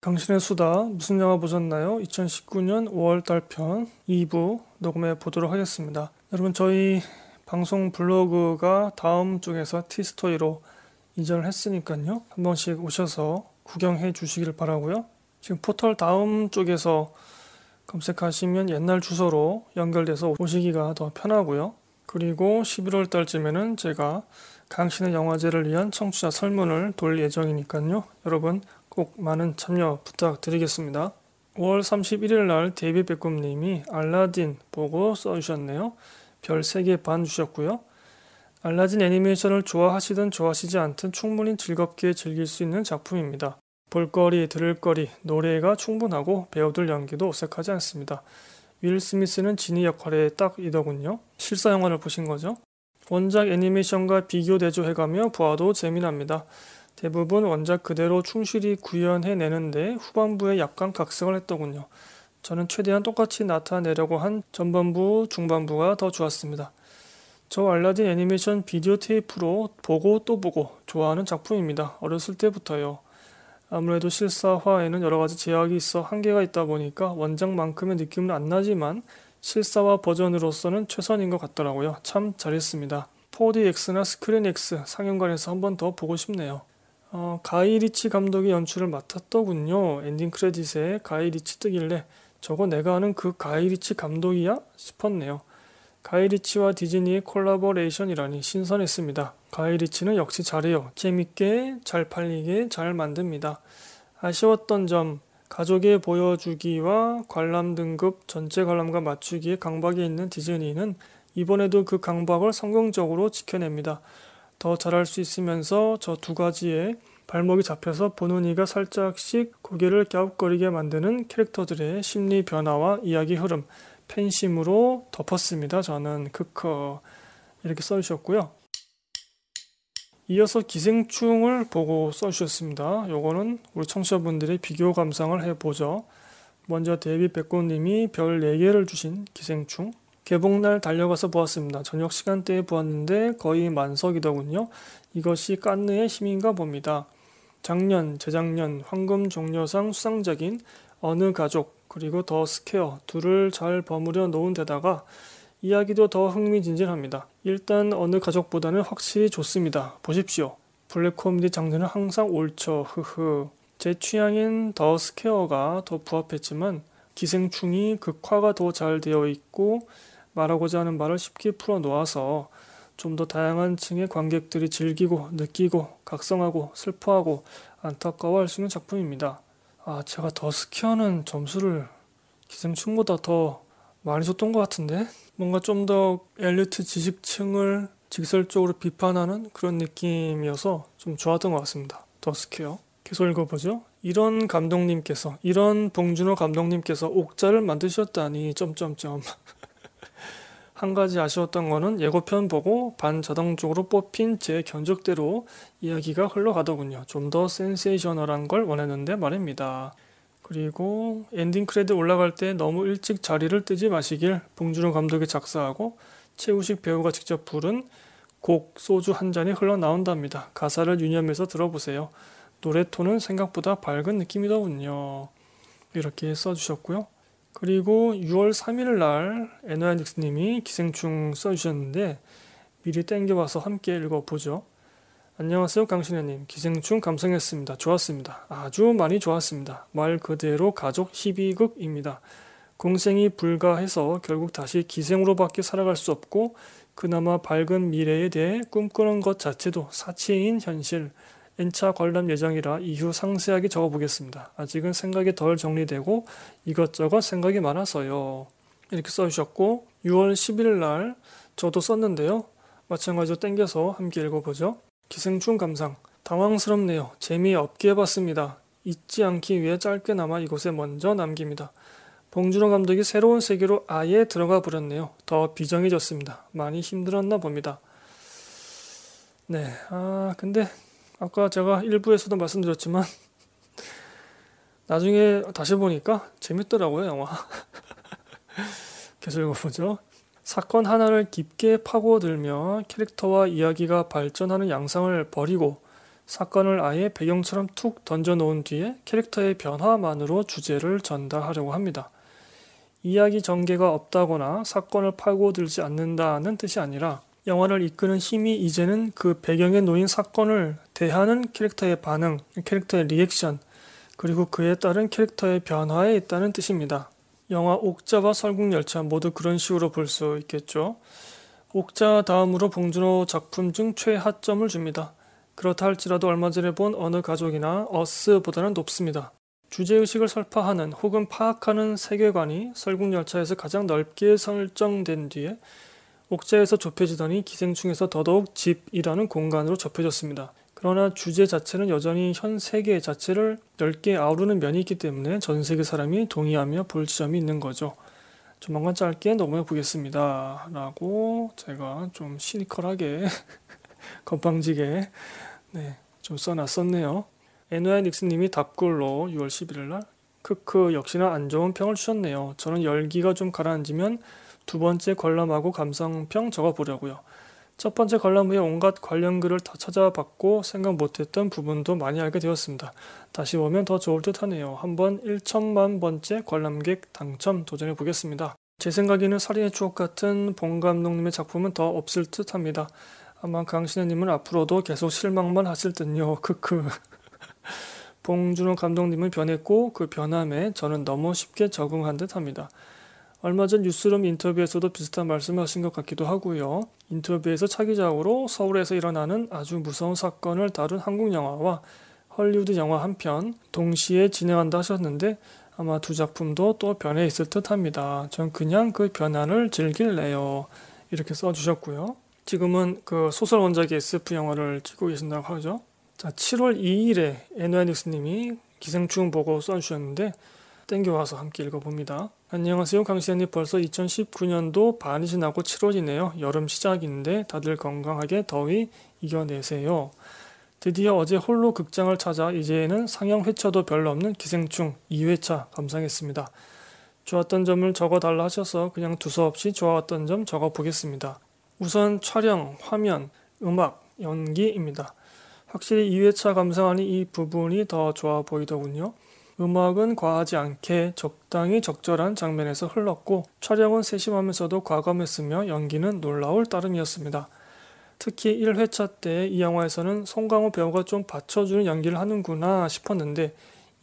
당신의 수다 무슨 영화 보셨나요? 2019년 5월 달 편 2부 녹음해 보도록 하겠습니다. 여러분 저희 방송 블로그가 다음 쪽에서 티스토리로 이전을 했으니까요. 한 번씩 오셔서 구경해 주시길 바라고요. 지금 포털 다음 쪽에서 검색하시면 옛날 주소로 연결돼서 오시기가 더 편하고요. 그리고 11월 달쯤에는 제가 강신의 영화제를 위한 청취자 설문을 돌 예정이니까요. 여러분 꼭 많은 참여 부탁드리겠습니다. 5월 31일 날 데이비 백꿈님이 알라딘 보고 써주셨네요. 별 3개 반 주셨고요. 알라딘 애니메이션을 좋아하시든 좋아하시지 않든 충분히 즐겁게 즐길 수 있는 작품입니다. 볼거리, 들을거리, 노래가 충분하고 배우들 연기도 어색하지 않습니다. 윌 스미스는 지니 역할에 딱이더군요. 실사 영화를 보신 거죠? 원작 애니메이션과 비교 대조해가며 보아도 재미납니다. 대부분 원작 그대로 충실히 구현해내는데 후반부에 약간 각성을 했더군요. 저는 최대한 똑같이 나타내려고 한 전반부, 중반부가 더 좋았습니다. 저 알라딘 애니메이션 비디오 테이프로 보고 또 보고 좋아하는 작품입니다. 어렸을 때부터요. 아무래도 실사화에는 여러 가지 제약이 있어 한계가 있다 보니까 원작만큼의 느낌은 안 나지만 실사화 버전으로서는 최선인 것 같더라고요. 참 잘했습니다. 4DX나 스크린X 상영관에서 한 번 더 보고 싶네요. 어, 가이 리치 감독이 연출을 맡았더군요. 엔딩 크레딧에 가이 리치 뜨길래 저거 내가 아는 그 가이 리치 감독이야? 싶었네요. 가이 리치와 디즈니의 collaboration이라니 신선했습니다. 가이 리치는 역시 잘해요. 재밌게 잘 팔리게 잘 만듭니다. 아쉬웠던 점 가족애 보여주기와 관람 등급 전체 관람가 맞추기에 강박이 있는 디즈니는 이번에도 그 강박을 성공적으로 지켜냅니다. 더 잘할 수 있으면서 저 두 가지에 발목이 잡혀서 보는 이가 살짝씩 고개를 갸웃거리게 만드는 캐릭터들의 심리 변화와 이야기 흐름, 팬심으로 덮었습니다. 저는 크커 이렇게 써주셨고요. 이어서 기생충을 보고 써주셨습니다. 요거는 우리 청취자분들의 비교 감상을 해보죠. 먼저 데뷔 백고님이 별 4개를 주신 기생충 개봉날 달려가서 보았습니다. 저녁 시간대에 보았는데 거의 만석이더군요. 이것이 깐느의 힘인가 봅니다. 작년, 재작년 황금 종려상 수상작인 어느 가족 그리고 더 스퀘어 둘을 잘 버무려 놓은 데다가 이야기도 더 흥미진진합니다. 일단 어느 가족보다는 확실히 좋습니다. 보십시오. 블랙 코미디 장르는 항상 옳죠. 흐흐. 제 취향인 더 스퀘어가 더 부합했지만 기생충이 극화가 더 잘 되어 있고 말하고자 하는 말을 쉽게 풀어 놓아서 좀 더 다양한 층의 관객들이 즐기고 느끼고 각성하고 슬퍼하고 안타까워할 수 있는 작품입니다. 아 제가 더 스퀘어는 점수를 기생충보다 더 많이 줬던 것 같은데 뭔가 좀 더 엘리트 지식층을 직설적으로 비판하는 그런 느낌이어서 좀 좋았던 것 같습니다. 더 스퀘어 계속 읽어보죠. 이런 감독님께서 이런 봉준호 감독님께서 옥자를 만드셨다니 점점점 한 가지 아쉬웠던 거는 예고편 보고 반자동적으로 뽑힌 제 견적대로 이야기가 흘러가더군요. 좀 더 센세이셔널한 걸 원했는데 말입니다. 그리고 엔딩 크레딧 올라갈 때 너무 일찍 자리를 뜨지 마시길 봉준호 감독이 작사하고 최우식 배우가 직접 부른 곡 소주 한 잔이 흘러나온답니다. 가사를 유념해서 들어보세요. 노래 톤은 생각보다 밝은 느낌이더군요. 이렇게 써주셨고요. 그리고 6월 3일 날 에너야닉스님이 기생충 써주셨는데 미리 땡겨와서 함께 읽어보죠. 안녕하세요 강신혜님 기생충 감상했습니다. 좋았습니다. 아주 많이 좋았습니다. 말 그대로 가족 희비극입니다. 공생이 불가해서 결국 다시 기생으로밖에 살아갈 수 없고 그나마 밝은 미래에 대해 꿈꾸는 것 자체도 사치인 현실 N차 관람 예정이라 이후 상세하게 적어보겠습니다. 아직은 생각이 덜 정리되고 이것저것 생각이 많아서요. 이렇게 써주셨고 6월 11일 날 저도 썼는데요. 마찬가지로 땡겨서 함께 읽어보죠. 기생충 감상 당황스럽네요. 재미없게 봤습니다. 잊지 않기 위해 짧게나마 이곳에 먼저 남깁니다. 봉준호 감독이 새로운 세계로 아예 들어가 버렸네요. 더 비정해졌습니다. 많이 힘들었나 봅니다. 네, 아 근데 아까 제가 일부에서도 말씀드렸지만 나중에 다시 보니까 재밌더라고요 영화 계속 읽어보죠 사건 하나를 깊게 파고들며 캐릭터와 이야기가 발전하는 양상을 버리고 사건을 아예 배경처럼 툭 던져 놓은 뒤에 캐릭터의 변화만으로 주제를 전달하려고 합니다. 이야기 전개가 없다거나 사건을 파고들지 않는다는 뜻이 아니라 영화를 이끄는 힘이 이제는 그 배경에 놓인 사건을 대하는 캐릭터의 반응, 캐릭터의 리액션, 그리고 그에 따른 캐릭터의 변화에 있다는 뜻입니다. 영화 옥자와 설국열차 모두 그런 식으로 볼 수 있겠죠. 옥자 다음으로 봉준호 작품 중 최하점을 줍니다. 그렇다 할지라도 얼마 전에 본 어느 가족이나 어스보다는 높습니다. 주제의식을 설파하는 혹은 파악하는 세계관이 설국열차에서 가장 넓게 설정된 뒤에 옥자에서 좁혀지더니 기생충에서 더더욱 집이라는 공간으로 좁혀졌습니다. 그러나 주제 자체는 여전히 현 세계 자체를 넓게 아우르는 면이 있기 때문에 전 세계 사람이 동의하며 볼 지점이 있는 거죠. 조만간 짧게 넘어가 보겠습니다. 라고 제가 좀 시니컬하게 건방지게 네, 좀 써놨었네요. 에노야 닉스님이 답글로 6월 11일 날 크크 역시나 안 좋은 평을 주셨네요. 저는 열기가 좀 가라앉으면 두 번째 관람하고 감상평 적어보려고요. 첫 번째 관람 후에 온갖 관련 글을 다 찾아봤고 생각 못했던 부분도 많이 알게 되었습니다. 다시 보면 더 좋을 듯 하네요. 한번 1천만 번째 관람객 당첨 도전해 보겠습니다. 제 생각에는 살인의 추억 같은 봉 감독님의 작품은 더 없을 듯 합니다. 아마 강신혜님은 앞으로도 계속 실망만 하실 듯요. 크크. 봉준호 감독님은 변했고 그 변함에 저는 너무 쉽게 적응한 듯 합니다. 얼마 전 뉴스룸 인터뷰에서도 비슷한 말씀을 하신 것 같기도 하고요. 인터뷰에서 차기작으로 서울에서 일어나는 아주 무서운 사건을 다룬 한국 영화와 헐리우드 영화 한 편 동시에 진행한다 하셨는데 아마 두 작품도 또 변해 있을 듯 합니다. 전 그냥 그 변화를 즐길래요. 이렇게 써주셨고요. 지금은 그 소설 원작의 SF 영화를 찍고 계신다고 하죠. 자, 7월 2일에 에노아닉스님이 기생충 보고 써주셨는데 땡겨와서 함께 읽어봅니다. 안녕하세요. 강시현님 벌써 2019년도 반이 지나고 7월이네요. 여름 시작인데 다들 건강하게 더위 이겨내세요. 드디어 어제 홀로 극장을 찾아 이제는 상영 회차도 별로 없는 기생충 2회차 감상했습니다. 좋았던 점을 적어달라 하셔서 그냥 두서없이 좋았던 점 적어보겠습니다. 우선 촬영, 화면, 음악, 연기입니다. 확실히 2회차 감상하니 이 부분이 더 좋아 보이더군요. 음악은 과하지 않게 적당히 적절한 장면에서 흘렀고 촬영은 세심하면서도 과감했으며 연기는 놀라울 따름이었습니다. 특히 1회차 때 이 영화에서는 송강호 배우가 좀 받쳐주는 연기를 하는구나 싶었는데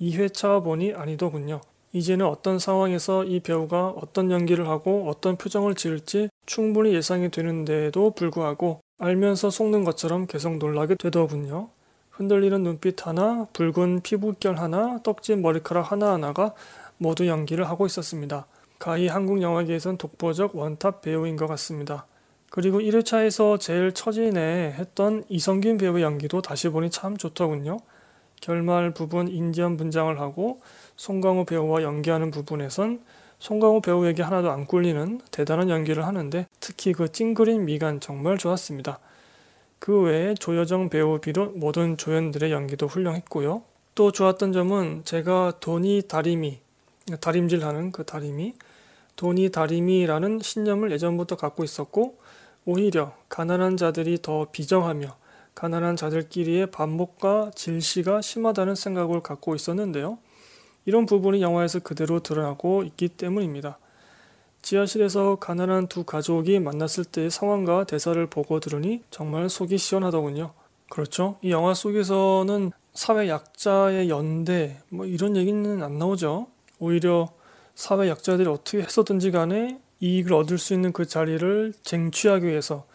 2회차 보니 아니더군요. 이제는 어떤 상황에서 이 배우가 어떤 연기를 하고 어떤 표정을 지을지 충분히 예상이 되는데도 불구하고 알면서 속는 것처럼 계속 놀라게 되더군요. 흔들리는 눈빛 하나, 붉은 피부결 하나, 떡진 머리카락 하나하나가 모두 연기를 하고 있었습니다. 가히 한국 영화계에선 독보적 원탑 배우인 것 같습니다. 그리고 1회차에서 제일 처진해 했던 이성균 배우의 연기도 다시 보니 참 좋더군요. 결말 부분 인디언 분장을 하고 송강호 배우와 연기하는 부분에선 송강호 배우에게 하나도 안 꿀리는 대단한 연기를 하는데 특히 그 찡그린 미간 정말 좋았습니다. 그 외에 조여정 배우 비롯 모든 조연들의 연기도 훌륭했고요. 또 좋았던 점은 제가 돈이 다리미, 다림질하는 그 다리미, 돈이 다리미라는 신념을 예전부터 갖고 있었고 오히려 가난한 자들이 더 비정하며 가난한 자들끼리의 반목과 질시가 심하다는 생각을 갖고 있었는데요. 이런 부분이 영화에서 그대로 드러나고 있기 때문입니다. 지하실에서 가난한 두 가족이 만났을 때의 상황과 대사를 보고 들으니 정말 속이 시원하더군요. 그렇죠. 이 영화 속에서는 사회 약자의 연대 뭐 이런 얘기는 안 나오죠. 오히려 사회 약자들이 어떻게 해서든지 간에 이익을 얻을 수 있는 그 자리를 쟁취하기 위해서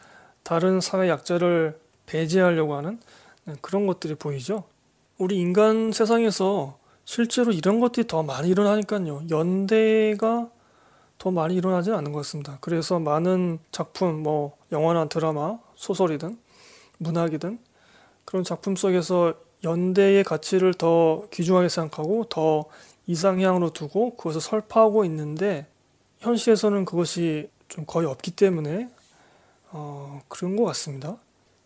다른 사회 약자를 배제하려고 하는 네, 그런 것들이 보이죠. 우리 인간 세상에서 실제로 이런 것들이 더 많이 일어나니까요. 연대가 더 많이 일어나지는 않는 것 같습니다. 그래서 많은 작품, 뭐 영화나 드라마, 소설이든 문학이든 그런 작품 속에서 연대의 가치를 더 귀중하게 생각하고 더 이상향으로 두고 그것을 설파하고 있는데 현실에서는 그것이 좀 거의 없기 때문에 어, 그런 것 같습니다.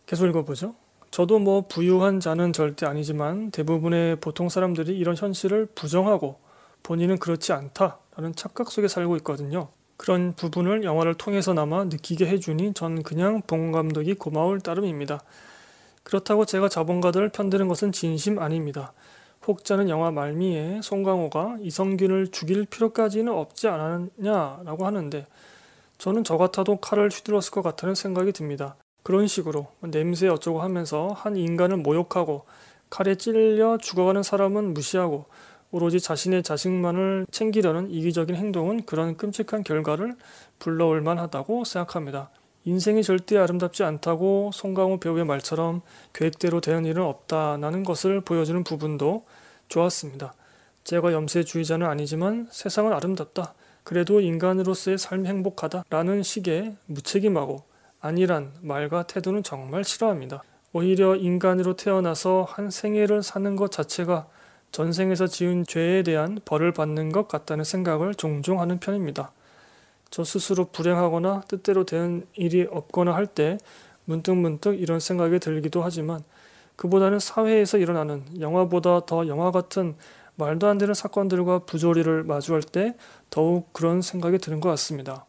계속 읽어보죠. 저도 뭐 부유한 자는 절대 아니지만 대부분의 보통 사람들이 이런 현실을 부정하고 본인은 그렇지 않다 라는 착각 속에 살고 있거든요. 그런 부분을 영화를 통해서나마 느끼게 해주니 전 그냥 봉 감독이 고마울 따름입니다. 그렇다고 제가 자본가들을 편드는 것은 진심 아닙니다. 혹자는 영화 말미에 송강호가 이성균을 죽일 필요까지는 없지 않았냐라고 하는데 저는 저 같아도 칼을 휘둘렀을 것 같다는 생각이 듭니다. 그런 식으로 냄새 어쩌고 하면서 한 인간을 모욕하고 칼에 찔려 죽어가는 사람은 무시하고 오로지 자신의 자식만을 챙기려는 이기적인 행동은 그런 끔찍한 결과를 불러올 만하다고 생각합니다. 인생이 절대 아름답지 않다고 송강호 배우의 말처럼 계획대로 되는 일은 없다라는 것을 보여주는 부분도 좋았습니다. 제가 염세주의자는 아니지만 세상은 아름답다. 그래도 인간으로서의 삶이 행복하다 라는 식의 무책임하고 아니란 말과 태도는 정말 싫어합니다. 오히려 인간으로 태어나서 한 생애를 사는 것 자체가 전생에서 지은 죄에 대한 벌을 받는 것 같다는 생각을 종종 하는 편입니다. 저 스스로 불행하거나 뜻대로 되는 일이 없거나 할 때 문득문득 이런 생각이 들기도 하지만 그보다는 사회에서 일어나는 영화보다 더 영화 같은 말도 안 되는 사건들과 부조리를 마주할 때 더욱 그런 생각이 드는 것 같습니다.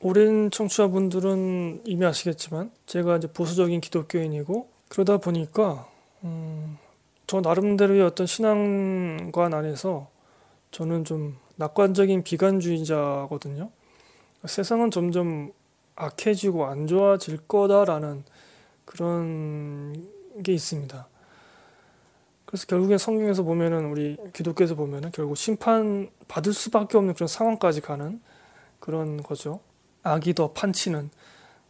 오랜 청취자분들은 이미 아시겠지만 제가 이제 보수적인 기독교인이고 그러다 보니까 음, 저 나름대로의 어떤 신앙관 안에서 저는 좀 낙관적인 비관주의자거든요. 세상은 점점 악해지고 안 좋아질 거다라는 그런 게 있습니다. 그래서 결국엔 성경에서 보면은 우리 기독교에서 보면은 결국 심판 받을 수밖에 없는 그런 상황까지 가는 그런 거죠. 악이 더 판치는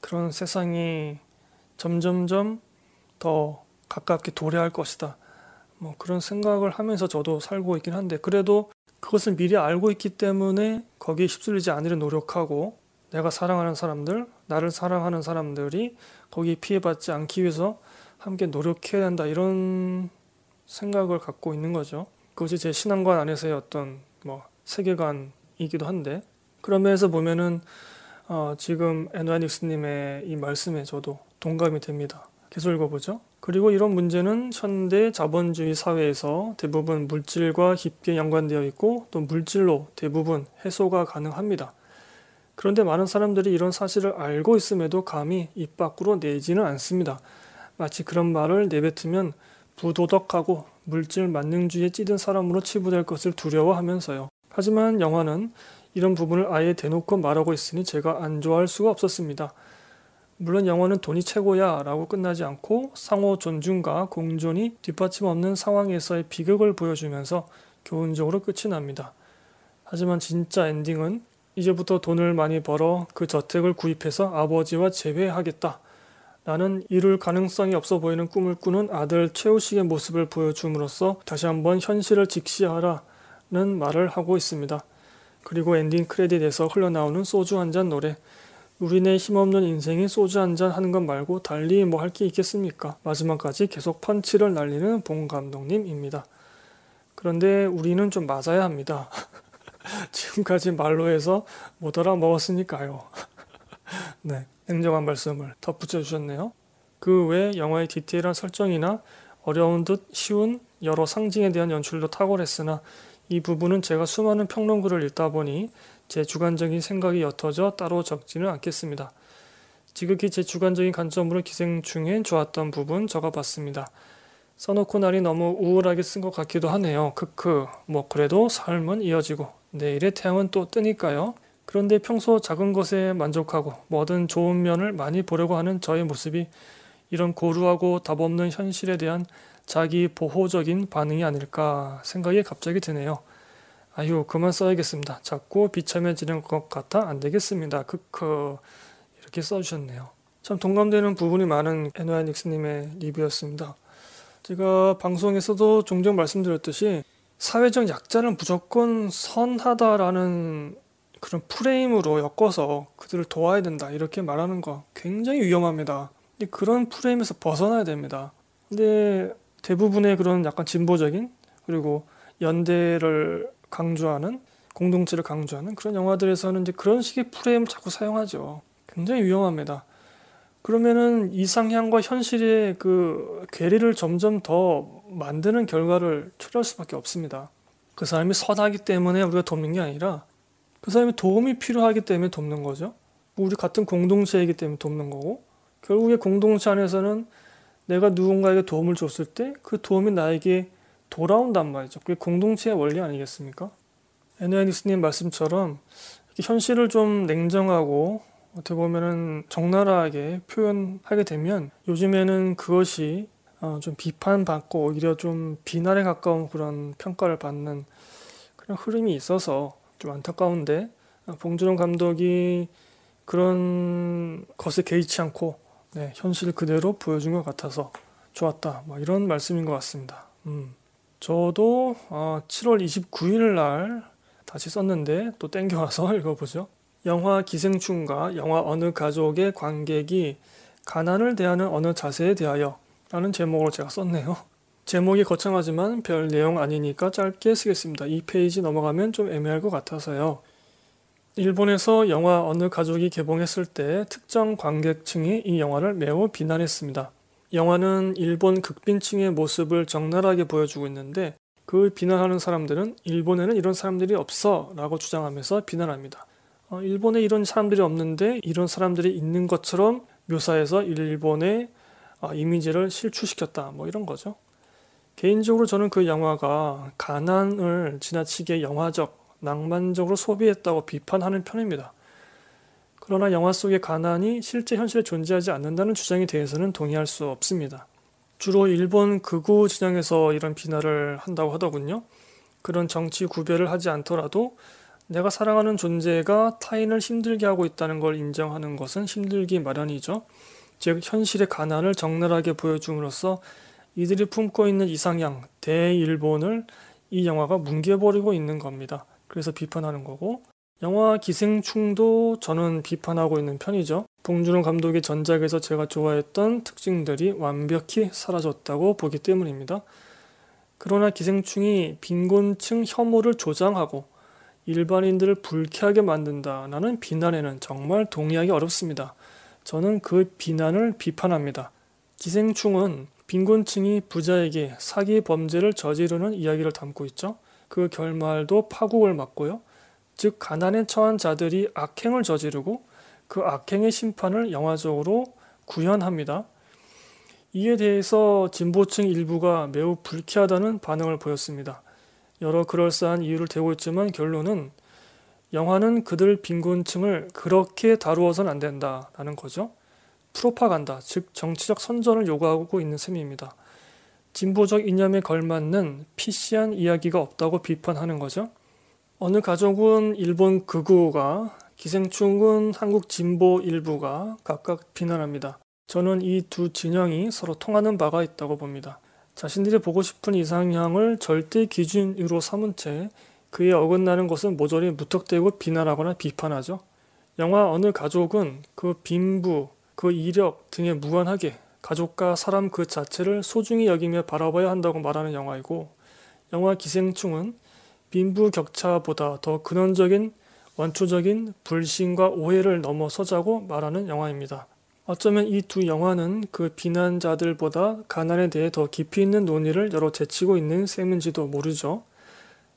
그런 세상이 점점점 더 가깝게 도래할 것이다. 뭐 그런 생각을 하면서 저도 살고 있긴 한데 그래도 그것을 미리 알고 있기 때문에 거기에 휩쓸리지 않으려 노력하고 내가 사랑하는 사람들, 나를 사랑하는 사람들이 거기에 피해받지 않기 위해서 함께 노력해야 한다 이런 생각을 갖고 있는 거죠. 그것이 제 신앙관 안에서의 어떤 뭐 세계관이기도 한데 그런 면에서 보면은 어, 지금 애누아닉스님의 이 말씀에 저도 동감이 됩니다. 계속 읽어보죠. 그리고 이런 문제는 현대 자본주의 사회에서 대부분 물질과 깊게 연관되어 있고 또 물질로 대부분 해소가 가능합니다. 그런데 많은 사람들이 이런 사실을 알고 있음에도 감히 입 밖으로 내지는 않습니다. 마치 그런 말을 내뱉으면 부도덕하고 물질 만능주의에 찌든 사람으로 치부될 것을 두려워하면서요. 하지만 영화는 이런 부분을 아예 대놓고 말하고 있으니 제가 안 좋아할 수가 없었습니다. 물론 영화는 돈이 최고야 라고 끝나지 않고 상호 존중과 공존이 뒷받침 없는 상황에서의 비극을 보여주면서 교훈적으로 끝이 납니다. 하지만 진짜 엔딩은 이제부터 돈을 많이 벌어 그 저택을 구입해서 아버지와 재회하겠다라는 이룰 가능성이 없어 보이는 꿈을 꾸는 아들 최우식의 모습을 보여줌으로써 다시 한번 현실을 직시하라는 말을 하고 있습니다. 그리고 엔딩 크레딧에서 흘러나오는 소주 한 잔 노래 우리네 힘없는 인생이 소주 한 잔 하는 것 말고 달리 뭐 할 게 있겠습니까? 마지막까지 계속 펀치를 날리는 봉 감독님입니다. 그런데 우리는 좀 맞아야 합니다. 지금까지 말로 해서 못 알아먹었으니까요. 네, 냉정한 말씀을 덧붙여 주셨네요. 그 외 영화의 디테일한 설정이나 어려운 듯 쉬운 여러 상징에 대한 연출도 탁월했으나 이 부분은 제가 수많은 평론글을 읽다 보니 제 주관적인 생각이 옅어져 따로 적지는 않겠습니다. 지극히 제 주관적인 관점으로 기생충에 좋았던 부분 적어봤습니다. 써놓고 날이 너무 우울하게 쓴 것 같기도 하네요. 크크. 뭐 그래도 삶은 이어지고 내일의 태양은 또 뜨니까요. 그런데 평소 작은 것에 만족하고 뭐든 좋은 면을 많이 보려고 하는 저의 모습이 이런 고루하고 답 없는 현실에 대한 자기 보호적인 반응이 아닐까 생각이 갑자기 드네요. 아유 그만 써야겠습니다. 자꾸 비참해지는 것 같아 안 되겠습니다. 크크 이렇게 써주셨네요. 참 동감되는 부분이 많은 에노아 닉스님의 리뷰였습니다. 제가 방송에서도 종종 말씀드렸듯이 사회적 약자는 무조건 선하다라는 그런 프레임으로 엮어서 그들을 도와야 된다 이렇게 말하는 거 굉장히 위험합니다. 근데 그런 프레임에서 벗어나야 됩니다. 근데 대부분의 그런 약간 진보적인 그리고 연대를 강조하는 공동체를 강조하는 그런 영화들에서는 이제 그런 식의 프레임을 자꾸 사용하죠. 굉장히 위험합니다. 그러면은 이상향과 현실의 그 괴리를 점점 더 만드는 결과를 초래할 수밖에 없습니다. 그 사람이 선하기 때문에 우리가 돕는 게 아니라 그 사람이 도움이 필요하기 때문에 돕는 거죠. 우리 같은 공동체이기 때문에 돕는 거고 결국에 공동체 안에서는 내가 누군가에게 도움을 줬을 때 그 도움이 나에게 돌아온단 말이죠. 그게 공동체의 원리 아니겠습니까? 애너니스님 말씀처럼 현실을 좀 냉정하고 어떻게 보면은 적나라하게 표현하게 되면 요즘에는 그것이 어, 좀 비판받고 오히려 좀 비난에 가까운 그런 평가를 받는 그런 흐름이 있어서 좀 안타까운데 어, 봉준호 감독이 그런 것에 개의치 않고 네, 현실 그대로 보여준 것 같아서 좋았다. 뭐 이런 말씀인 것 같습니다. 음. 저도 어, 7월 29일 날 다시 썼는데 또 땡겨와서 읽어보죠. 영화 기생충과 영화 어느 가족의 관객이 가난을 대하는 어느 자세에 대하여 라는 제목으로 제가 썼네요. 제목이 거창하지만 별 내용 아니니까 짧게 쓰겠습니다. 이 페이지 넘어가면 좀 애매할 것 같아서요. 일본에서 영화 어느 가족이 개봉했을 때 특정 관객층이 이 영화를 매우 비난했습니다. 영화는 일본 극빈층의 모습을 적나라하게 보여주고 있는데 그 비난하는 사람들은 일본에는 이런 사람들이 없어 라고 주장하면서 비난합니다. 어, 일본에 이런 사람들이 없는데 이런 사람들이 있는 것처럼 묘사해서 일본의 어, 이미지를 실추시켰다 뭐 이런 거죠. 개인적으로 저는 그 영화가 가난을 지나치게 영화적, 낭만적으로 소비했다고 비판하는 편입니다. 그러나 영화 속의 가난이 실제 현실에 존재하지 않는다는 주장에 대해서는 동의할 수 없습니다. 주로 일본 극우 진영에서 이런 비난을 한다고 하더군요. 그런 정치 구별을 하지 않더라도 내가 사랑하는 존재가 타인을 힘들게 하고 있다는 걸 인정하는 것은 힘들기 마련이죠. 즉 현실의 가난을 적나라하게 보여줌으로써 이들이 품고 있는 이상향, 대일본을 이 영화가 뭉개버리고 있는 겁니다. 그래서 비판하는 거고 영화 기생충도 저는 비판하고 있는 편이죠. 봉준호 감독의 전작에서 제가 좋아했던 특징들이 완벽히 사라졌다고 보기 때문입니다. 그러나 기생충이 빈곤층 혐오를 조장하고 일반인들을 불쾌하게 만든다라는 비난에는 정말 동의하기 어렵습니다. 저는 그 비난을 비판합니다. 기생충은 빈곤층이 부자에게 사기 범죄를 저지르는 이야기를 담고 있죠. 그 결말도 파국을 맞고요. 즉 가난에 처한 자들이 악행을 저지르고 그 악행의 심판을 영화적으로 구현합니다. 이에 대해서 진보층 일부가 매우 불쾌하다는 반응을 보였습니다. 여러 그럴싸한 이유를 대고 있지만 결론은 영화는 그들 빈곤층을 그렇게 다루어서는 안 된다라는 거죠. 프로파간다, 즉 정치적 선전을 요구하고 있는 셈입니다. 진보적 이념에 걸맞는 PC한 이야기가 없다고 비판하는 거죠. 어느 가족은 일본 극우가 기생충은 한국 진보 일부가 각각 비난합니다. 저는 이 두 진영이 서로 통하는 바가 있다고 봅니다. 자신들이 보고 싶은 이상향을 절대 기준으로 삼은 채 그에 어긋나는 것은 모조리 무턱대고 비난하거나 비판하죠. 영화 어느 가족은 그 빈부, 그 이력 등에 무관하게 가족과 사람 그 자체를 소중히 여기며 바라봐야 한다고 말하는 영화이고 영화 기생충은 빈부 격차보다 더 근원적인 원초적인 불신과 오해를 넘어서자고 말하는 영화입니다. 어쩌면 이 두 영화는 그 비난자들보다 가난에 대해 더 깊이 있는 논의를 열어 제치고 있는 셈인지도 모르죠.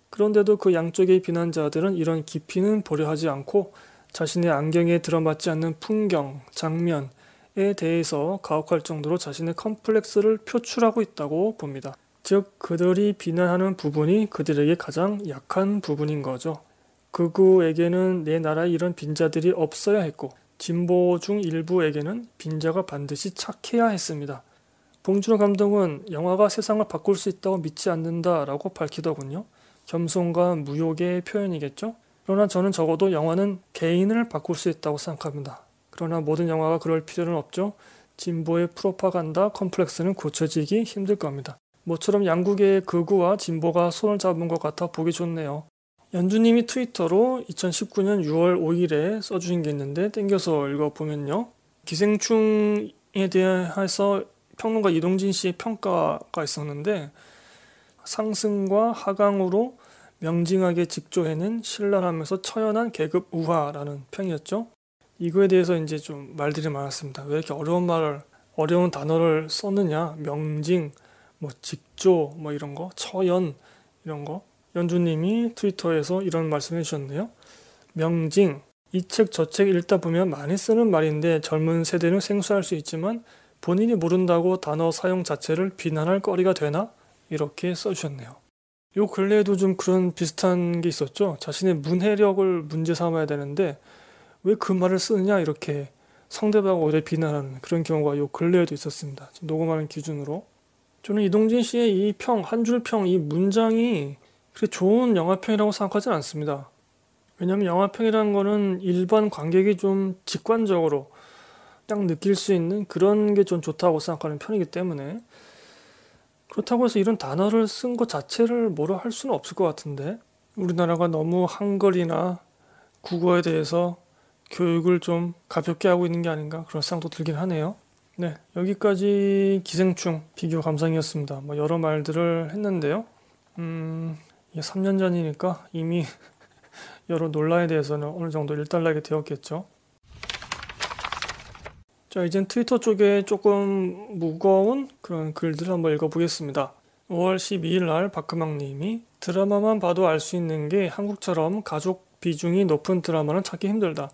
그런데도 그 양쪽의 비난자들은 이런 깊이는 보려 하지 않고 자신의 안경에 들어맞지 않는 풍경, 장면에 대해서 가혹할 정도로 자신의 컴플렉스를 표출하고 있다고 봅니다. 즉, 그들이 비난하는 부분이 그들에게 가장 약한 부분인 거죠. 극우에게는 내 나라에 이런 빈자들이 없어야 했고, 진보 중 일부에게는 빈자가 반드시 착해야 했습니다. 봉준호 감독은 영화가 세상을 바꿀 수 있다고 믿지 않는다라고 밝히더군요. 겸손과 무욕의 표현이겠죠? 그러나 저는 적어도 영화는 개인을 바꿀 수 있다고 생각합니다. 그러나 모든 영화가 그럴 필요는 없죠. 진보의 프로파간다 컴플렉스는 고쳐지기 힘들 겁니다. 모처럼 양국의 극우와 진보가 손을 잡은 것 같아 보기 좋네요. 연주님이 트위터로 2019년 6월 5일에 써주신 게 있는데 땡겨서 읽어보면요. 기생충에 대해서 평론가 이동진 씨의 평가가 있었는데 상승과 하강으로 명징하게 직조해낸 신랄하면서 처연한 계급 우화라는 평이었죠. 이거에 대해서 이제 좀 말들이 많았습니다. 왜 이렇게 어려운 말을 어려운 단어를 썼느냐? 명징, 뭐 직조, 뭐 이런 거, 처연 이런 거. 연주님이 트위터에서 이런 말씀해 주셨네요. 명징, 이 책 저 책 읽다 보면 많이 쓰는 말인데 젊은 세대는 생소할 수 있지만 본인이 모른다고 단어 사용 자체를 비난할 거리가 되나? 이렇게 써주셨네요. 요 근래에도 좀 그런 비슷한 게 있었죠. 자신의 문해력을 문제 삼아야 되는데 왜 그 말을 쓰느냐 이렇게 상대방을 오히려 비난하는 그런 경우가 요 근래에도 있었습니다. 녹음하는 기준으로. 저는 이동진 씨의 이 평, 한 줄 평, 이 문장이 그렇게 좋은 영화평이라고 생각하진 않습니다. 왜냐하면 영화평이라는 거는 일반 관객이 좀 직관적으로 딱 느낄 수 있는 그런 게 좀 좋다고 생각하는 편이기 때문에 그렇다고 해서 이런 단어를 쓴 것 자체를 뭐라 할 수는 없을 것 같은데 우리나라가 너무 한글이나 국어에 대해서 교육을 좀 가볍게 하고 있는 게 아닌가 그런 생각도 들긴 하네요. 네, 여기까지 기생충 비교 감상이었습니다. 뭐 여러 말들을 했는데요. 음, 이게 3년 전이니까 이미 여러 논란에 대해서는 어느 정도 일단락이 되었겠죠. 자, 이젠 트위터 쪽에 조금 무거운 그런 글들을 한번 읽어보겠습니다. 5월 12일 날 박금학 님이 드라마만 봐도 알 수 있는 게 한국처럼 가족 비중이 높은 드라마는 찾기 힘들다.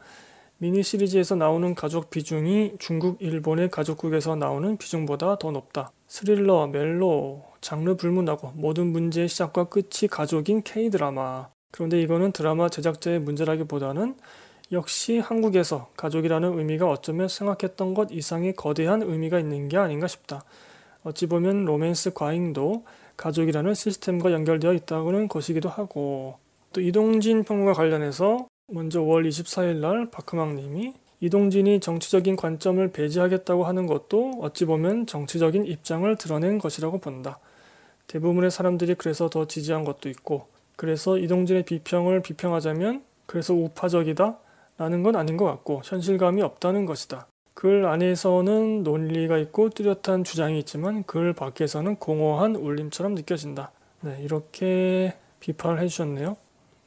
미니 시리즈에서 나오는 가족 비중이 중국, 일본의 가족국에서 나오는 비중보다 더 높다. 스릴러, 멜로, 장르 불문하고 모든 문제의 시작과 끝이 가족인 K-드라마. 그런데 이거는 드라마 제작자의 문제라기보다는 역시 한국에서 가족이라는 의미가 어쩌면 생각했던 것 이상의 거대한 의미가 있는 게 아닌가 싶다. 어찌 보면 로맨스 과잉도 가족이라는 시스템과 연결되어 있다는 것이기도 하고 또 이동진 평론가 관련해서 먼저 5월 24일 날 박흠학 님이 이동진이 정치적인 관점을 배제하겠다고 하는 것도 어찌 보면 정치적인 입장을 드러낸 것이라고 본다. 대부분의 사람들이 그래서 더 지지한 것도 있고 그래서 이동진의 비평을 비평하자면 그래서 우파적이다 라는 건 아닌 것 같고 현실감이 없다는 것이다. 글 안에서는 논리가 있고 뚜렷한 주장이 있지만 글 밖에서는 공허한 울림처럼 느껴진다. 네, 이렇게 비판을 해주셨네요.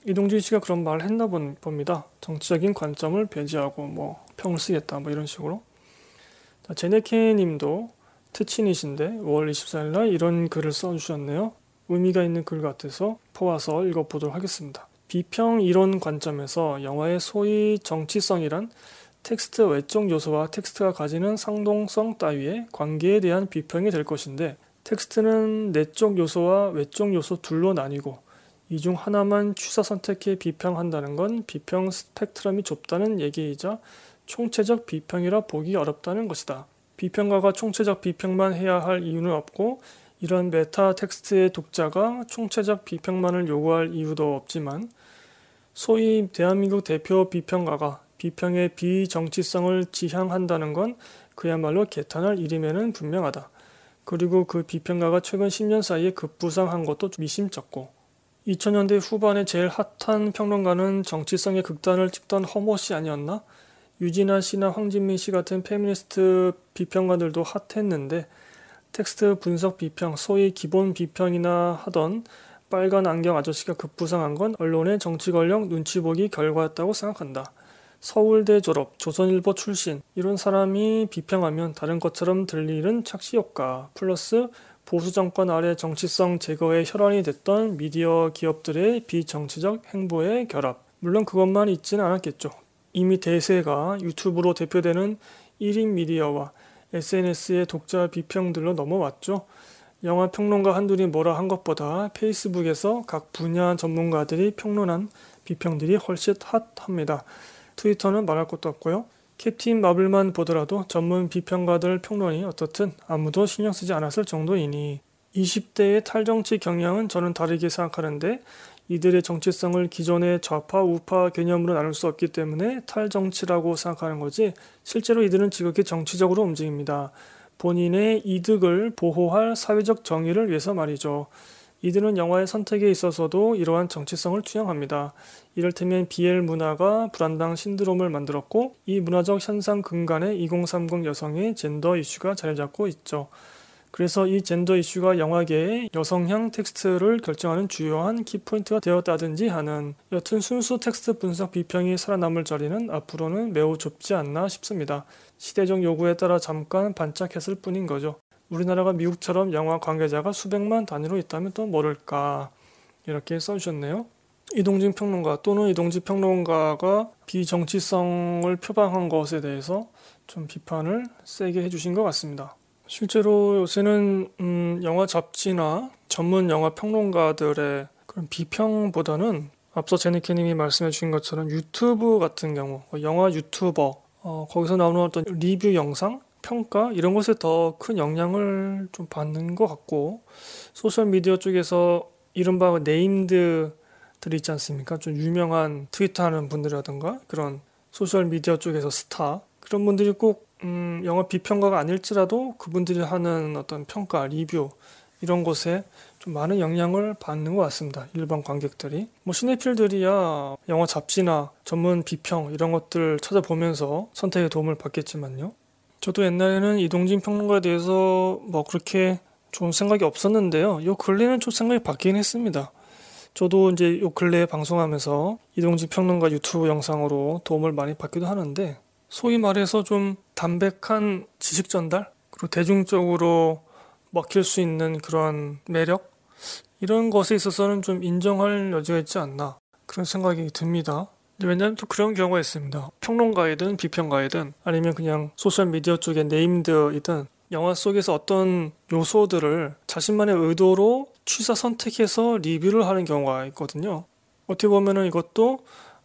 이동진 씨가 그런 말을 했나 봅니다. 정치적인 관점을 배제하고 뭐 평을 쓰겠다 뭐 이런 식으로. 제네케 님도 트친이신데 5월 24일 날 이런 글을 써주셨네요. 의미가 있는 글 같아서 퍼와서 읽어보도록 하겠습니다. 비평 이론 관점에서 영화의 소위 정치성이란 텍스트 외적 요소와 텍스트가 가지는 상동성 따위의 관계에 대한 비평이 될 것인데 텍스트는 내적 요소와 외적 요소 둘로 나뉘고 이 중 하나만 취사 선택해 비평한다는 건 비평 스펙트럼이 좁다는 얘기이자 총체적 비평이라 보기 어렵다는 것이다. 비평가가 총체적 비평만 해야 할 이유는 없고 이런 메타 텍스트의 독자가 총체적 비평만을 요구할 이유도 없지만 소위 대한민국 대표 비평가가 비평의 비정치성을 지향한다는 건 그야말로 개탄할 일임에는 분명하다. 그리고 그 비평가가 최근 10년 사이에 급부상한 것도 미심쩍고 2000년대 후반에 제일 핫한 평론가는 정치성의 극단을 찍던 허모 씨 아니었나? 유지나 씨나 황진미 씨 같은 페미니스트 비평가들도 핫했는데 텍스트 분석 비평, 소위 기본 비평이나 하던 빨간 안경 아저씨가 급부상한 건 언론의 정치 권력 눈치 보기 결과였다고 생각한다. 서울대 졸업, 조선일보 출신 이런 사람이 비평하면 다른 것처럼 들리는 착시 효과 플러스 보수 정권 아래 정치성 제거에 혈안이 됐던 미디어 기업들의 비정치적 행보의 결합. 물론 그것만 있지는 않았겠죠. 이미 대세가 유튜브로 대표되는 1인 미디어와 SNS의 독자 비평들로 넘어왔죠. 영화 평론가 한둘이 뭐라 한 것보다 페이스북에서 각 분야 전문가들이 평론한 비평들이 훨씬 핫합니다. 트위터는 말할 것도 없고요. 캡틴 마블만 보더라도 전문 비평가들 평론이 어떻든 아무도 신경 쓰지 않았을 정도이니 20대의 탈정치 경향은 저는 다르게 생각하는데 이들의 정치성을 기존의 좌파 우파 개념으로 나눌 수 없기 때문에 탈정치라고 생각하는 거지 실제로 이들은 지극히 정치적으로 움직입니다. 본인의 이득을 보호할 사회적 정의를 위해서 말이죠. 이들은 영화의 선택에 있어서도 이러한 정치성을 투영합니다. 이를테면 BL 문화가 불한당 신드롬을 만들었고 이 문화적 현상 근간에 2030 여성의 젠더 이슈가 자리 잡고 있죠. 그래서 이 젠더 이슈가 영화계의 여성향 텍스트를 결정하는 주요한 키포인트가 되었다든지 하는 여튼 순수 텍스트 분석 비평이 살아남을 자리는 앞으로는 매우 좁지 않나 싶습니다. 시대적 요구에 따라 잠깐 반짝했을 뿐인 거죠. 우리나라가 미국처럼 영화 관계자가 수백만 단위로 있다면 또 모를까 이렇게 써주셨네요. 이동진 평론가 또는 이동진 평론가가 비정치성을 표방한 것에 대해서 좀 비판을 세게 해주신 것 같습니다. 실제로 요새는 음, 영화 잡지나 전문 영화 평론가들의 그런 비평보다는 앞서 제니케님이 말씀해 주신 것처럼 유튜브 같은 경우 뭐 영화 유튜버 어, 거기서 나오는 어떤 리뷰 영상 평가 이런 것에 더 큰 영향을 좀 받는 것 같고 소셜 미디어 쪽에서 이른바 네임드들 있지 않습니까? 좀 유명한 트위터 하는 분들이라든가 그런 소셜 미디어 쪽에서 스타 그런 분들이 꼭 음, 영화 비평가가 아닐지라도 그분들이 하는 어떤 평가, 리뷰 이런 것에 좀 많은 영향을 받는 것 같습니다. 일반 관객들이. 뭐 시네필들이야 영화 잡지나 전문 비평 이런 것들 찾아보면서 선택에 도움을 받겠지만요. 저도 옛날에는 이동진 평론가에 대해서 뭐 그렇게 좋은 생각이 없었는데요. 요 근래는 좀 생각이 바뀌긴 했습니다. 저도 이제 요 근래에 방송하면서 이동진 평론가 유튜브 영상으로 도움을 많이 받기도 하는데 소위 말해서 좀 담백한 지식 전달 그리고 대중적으로 먹힐 수 있는 그런 매력 이런 것에 있어서는 좀 인정할 여지가 있지 않나 그런 생각이 듭니다. 왜냐하면 또 그런 경우가 있습니다. 평론가이든 비평가이든 아니면 그냥 소셜미디어 쪽에 네임드이든 영화 속에서 어떤 요소들을 자신만의 의도로 취사 선택해서 리뷰를 하는 경우가 있거든요. 어떻게 보면은 이것도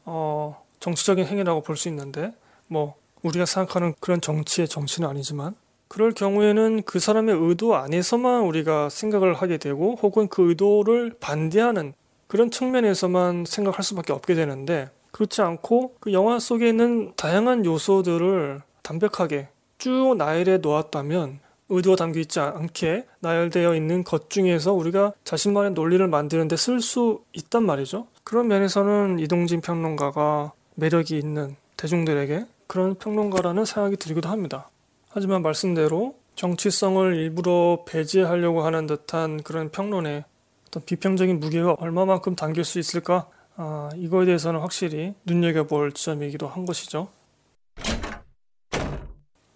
어, 정치적인 행위라고 볼 수 있는데 뭐 우리가 생각하는 그런 정치의 정치는 아니지만 그럴 경우에는 그 사람의 의도 안에서만 우리가 생각을 하게 되고 혹은 그 의도를 반대하는 그런 측면에서만 생각할 수밖에 없게 되는데 그렇지 않고 그 영화 속에 있는 다양한 요소들을 담백하게 쭉 나열해 놓았다면 의도가 담겨 있지 않게 나열되어 있는 것 중에서 우리가 자신만의 논리를 만드는데 쓸 수 있단 말이죠. 그런 면에서는 이동진 평론가가 매력이 있는 대중들에게 그런 평론가라는 생각이 들기도 합니다. 하지만 말씀대로 정치성을 일부러 배제하려고 하는 듯한 그런 평론에 어떤 비평적인 무게가 얼마만큼 담길 수 있을까? 아, 이거에 대해서는 확실히 눈여겨볼 지점이기도 한 것이죠.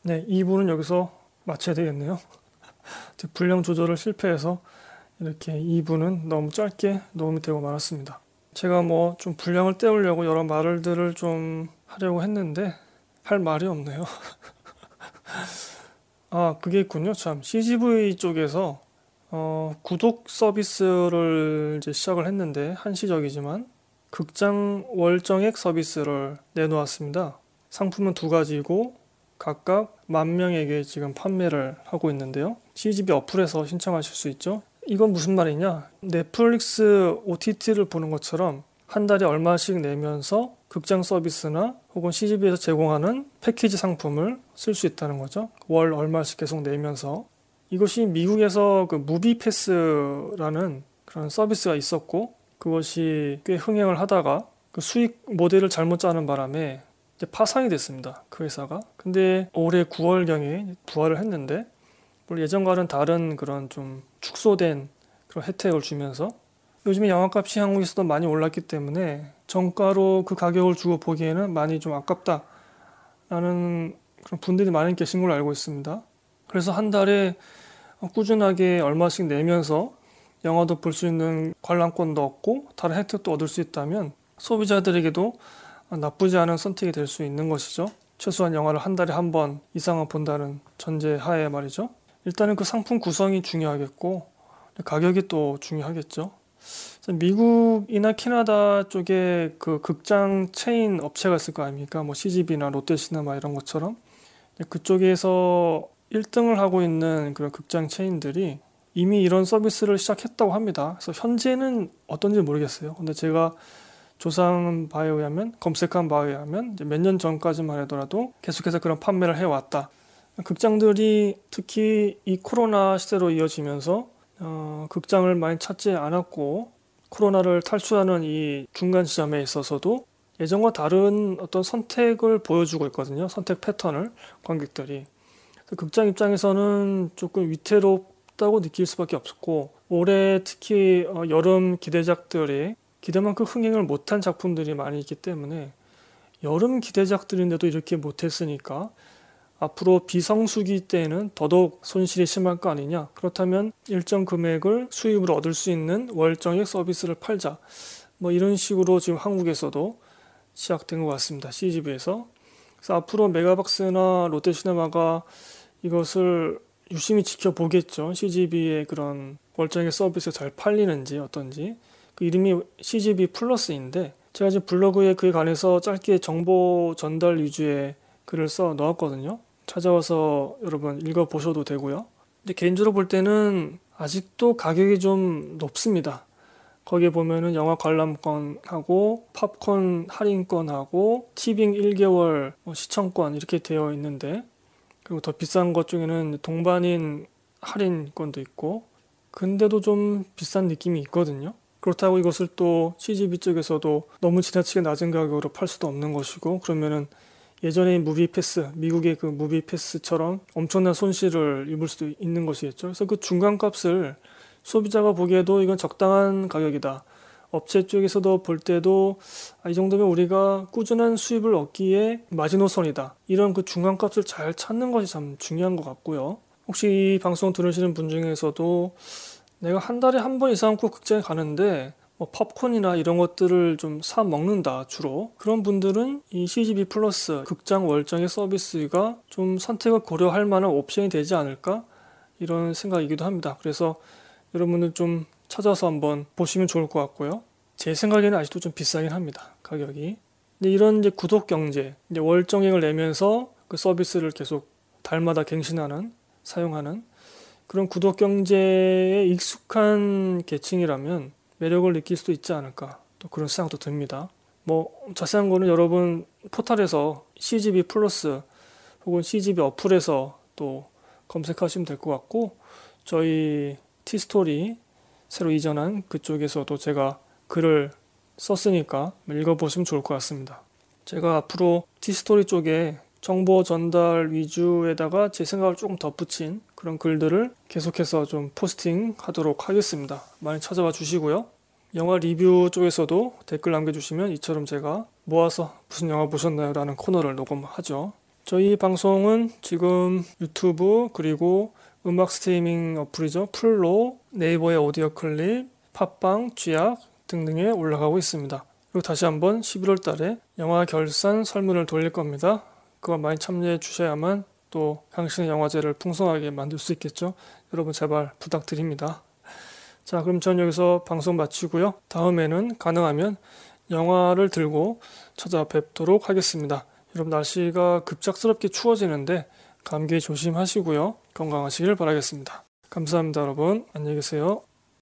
네, 2부는 여기서 마쳐야 되겠네요. 분량 조절을 실패해서 이렇게 2부는 너무 짧게 녹음이 되고 말았습니다. 제가 뭐 좀 분량을 때우려고 여러 말들을 좀 하려고 했는데 할 말이 없네요. 아, 그게 있군요. 참. CGV 쪽에서 어, 구독 서비스를 이제 시작을 했는데 한시적이지만 극장 월정액 서비스를 내놓았습니다. 상품은 두 가지고 각각 만 명에게 지금 판매를 하고 있는데요. CGV 어플에서 신청하실 수 있죠. 이건 무슨 말이냐? 넷플릭스 OTT를 보는 것처럼 한 달에 얼마씩 내면서 극장 서비스나 혹은 CGV에서 제공하는 패키지 상품을 쓸 수 있다는 거죠. 월 얼마씩 계속 내면서 이것이 미국에서 그 무비 패스라는 그런 서비스가 있었고 그것이 꽤 흥행을 하다가 그 수익 모델을 잘못 짜는 바람에 파산이 됐습니다. 그 회사가. 근데 올해 9월경에 부활을 했는데 물론 예전과는 다른 그런 좀 축소된 그런 혜택을 주면서 요즘에 영화값이 한국에서도 많이 올랐기 때문에 정가로 그 가격을 주고 보기에는 많이 좀 아깝다라는 그런 분들이 많이 계신 걸로 알고 있습니다. 그래서 한 달에 꾸준하게 얼마씩 내면서 영화도 볼 수 있는 관람권도 얻고 다른 혜택도 얻을 수 있다면 소비자들에게도 나쁘지 않은 선택이 될 수 있는 것이죠. 최소한 영화를 한 달에 한 번 이상은 본다는 전제 하에 말이죠. 일단은 그 상품 구성이 중요하겠고 가격이 또 중요하겠죠. 미국이나 캐나다 쪽에 그 극장 체인 업체가 있을 거 아닙니까? 뭐 CGV나 롯데시네마 이런 것처럼 그쪽에서 1등을 하고 있는 그런 극장 체인들이 이미 이런 서비스를 시작했다고 합니다. 그래서 현재는 어떤지 모르겠어요. 근데 제가 조사한 바에 의하면 검색한 바에 의하면 몇 년 전까지만 하더라도 계속해서 그런 판매를 해왔다. 극장들이 특히 이 코로나 시대로 이어지면서 어, 극장을 많이 찾지 않았고 코로나를 탈출하는 이 중간 지점에 있어서도 예전과 다른 어떤 선택을 보여주고 있거든요. 선택 패턴을 관객들이. 극장 입장에서는 조금 위태롭 다고 느낄 수밖에 없었고 올해 특히 어, 여름 기대작들이 기대만큼 흥행을 못한 작품들이 많이 있기 때문에 여름 기대작들인데도 이렇게 못했으니까 앞으로 비성수기 때에는 더더욱 손실이 심할 거 아니냐. 그렇다면 일정 금액을 수입으로 얻을 수 있는 월정액 서비스를 팔자. 뭐 이런 식으로 지금 한국에서도 시작된 것 같습니다. CGV에서. 그래서 앞으로 메가박스나 롯데시네마가 이것을 유심히 지켜보겠죠. CGV의 그런 월정액 서비스가 잘 팔리는지 어떤지. 그 이름이 CGV 플러스인데 제가 지금 블로그에 그에 관해서 짧게 정보 전달 위주의 글을 써 넣었거든요. 찾아와서 여러분 읽어 보셔도 되고요. 근데 개인적으로 볼 때는 아직도 가격이 좀 높습니다. 거기에 보면은 영화 관람권하고 팝콘 할인권하고 티빙 1개월 뭐 시청권 이렇게 되어 있는데 그리고 더 비싼 것 중에는 동반인 할인권도 있고 근데도 좀 비싼 느낌이 있거든요. 그렇다고 이것을 또 CGV 쪽에서도 너무 지나치게 낮은 가격으로 팔 수도 없는 것이고 그러면은 예전에 무비 패스, 미국의 그 무비 패스처럼 엄청난 손실을 입을 수도 있는 것이겠죠. 그래서 그 중간 값을 소비자가 보기에도 이건 적당한 가격이다. 업체 쪽에서도 볼 때도 아, 이 정도면 우리가 꾸준한 수입을 얻기에 마지노선이다. 이런 그 중간값을 잘 찾는 것이 참 중요한 것 같고요. 혹시 이 방송 들으시는 분 중에서도 내가 한 달에 한 번 이상 꼭 극장에 가는데 뭐 팝콘이나 이런 것들을 좀 사 먹는다 주로 그런 분들은 이 CGV 플러스 극장 월정의 서비스가 좀 선택을 고려할 만한 옵션이 되지 않을까 이런 생각이기도 합니다. 그래서 여러분들 좀 찾아서 한번 보시면 좋을 것 같고요. 제 생각에는 아직도 좀 비싸긴 합니다. 가격이. 근데 이런 이제 구독 경제, 이제 월정액을 내면서 그 서비스를 계속 달마다 갱신하는, 사용하는 그런 구독 경제에 익숙한 계층이라면 매력을 느낄 수도 있지 않을까. 또 그런 생각도 듭니다. 뭐 자세한 거는 여러분 포털에서 CGV 플러스 혹은 CGV 어플에서 또 검색하시면 될 것 같고 저희 티스토리 새로 이전한 그쪽에서도 제가 글을 썼으니까 읽어보시면 좋을 것 같습니다. 제가 앞으로 티스토리 쪽에 정보 전달 위주에다가 제 생각을 조금 덧붙인 그런 글들을 계속해서 좀 포스팅 하도록 하겠습니다. 많이 찾아와 주시고요. 영화 리뷰 쪽에서도 댓글 남겨주시면 이처럼 제가 모아서 무슨 영화 보셨나요? 라는 코너를 녹음하죠. 저희 방송은 지금 유튜브 그리고 음악 스트리밍 어플이죠. 풀로 네이버의 오디오 클립, 팟빵, 쥐약 등등에 올라가고 있습니다. 그리고 다시 한번 11월 달에 영화 결산 설문을 돌릴 겁니다. 그거 많이 참여해 주셔야만 또 당신의 영화제를 풍성하게 만들 수 있겠죠. 여러분 제발 부탁드립니다. 자, 그럼 전 여기서 방송 마치고요. 다음에는 가능하면 영화를 들고 찾아뵙도록 하겠습니다. 여러분 날씨가 급작스럽게 추워지는데 감기 조심하시고요. 건강하시길 바라겠습니다. 감사합니다, 여러분. 안녕히 계세요.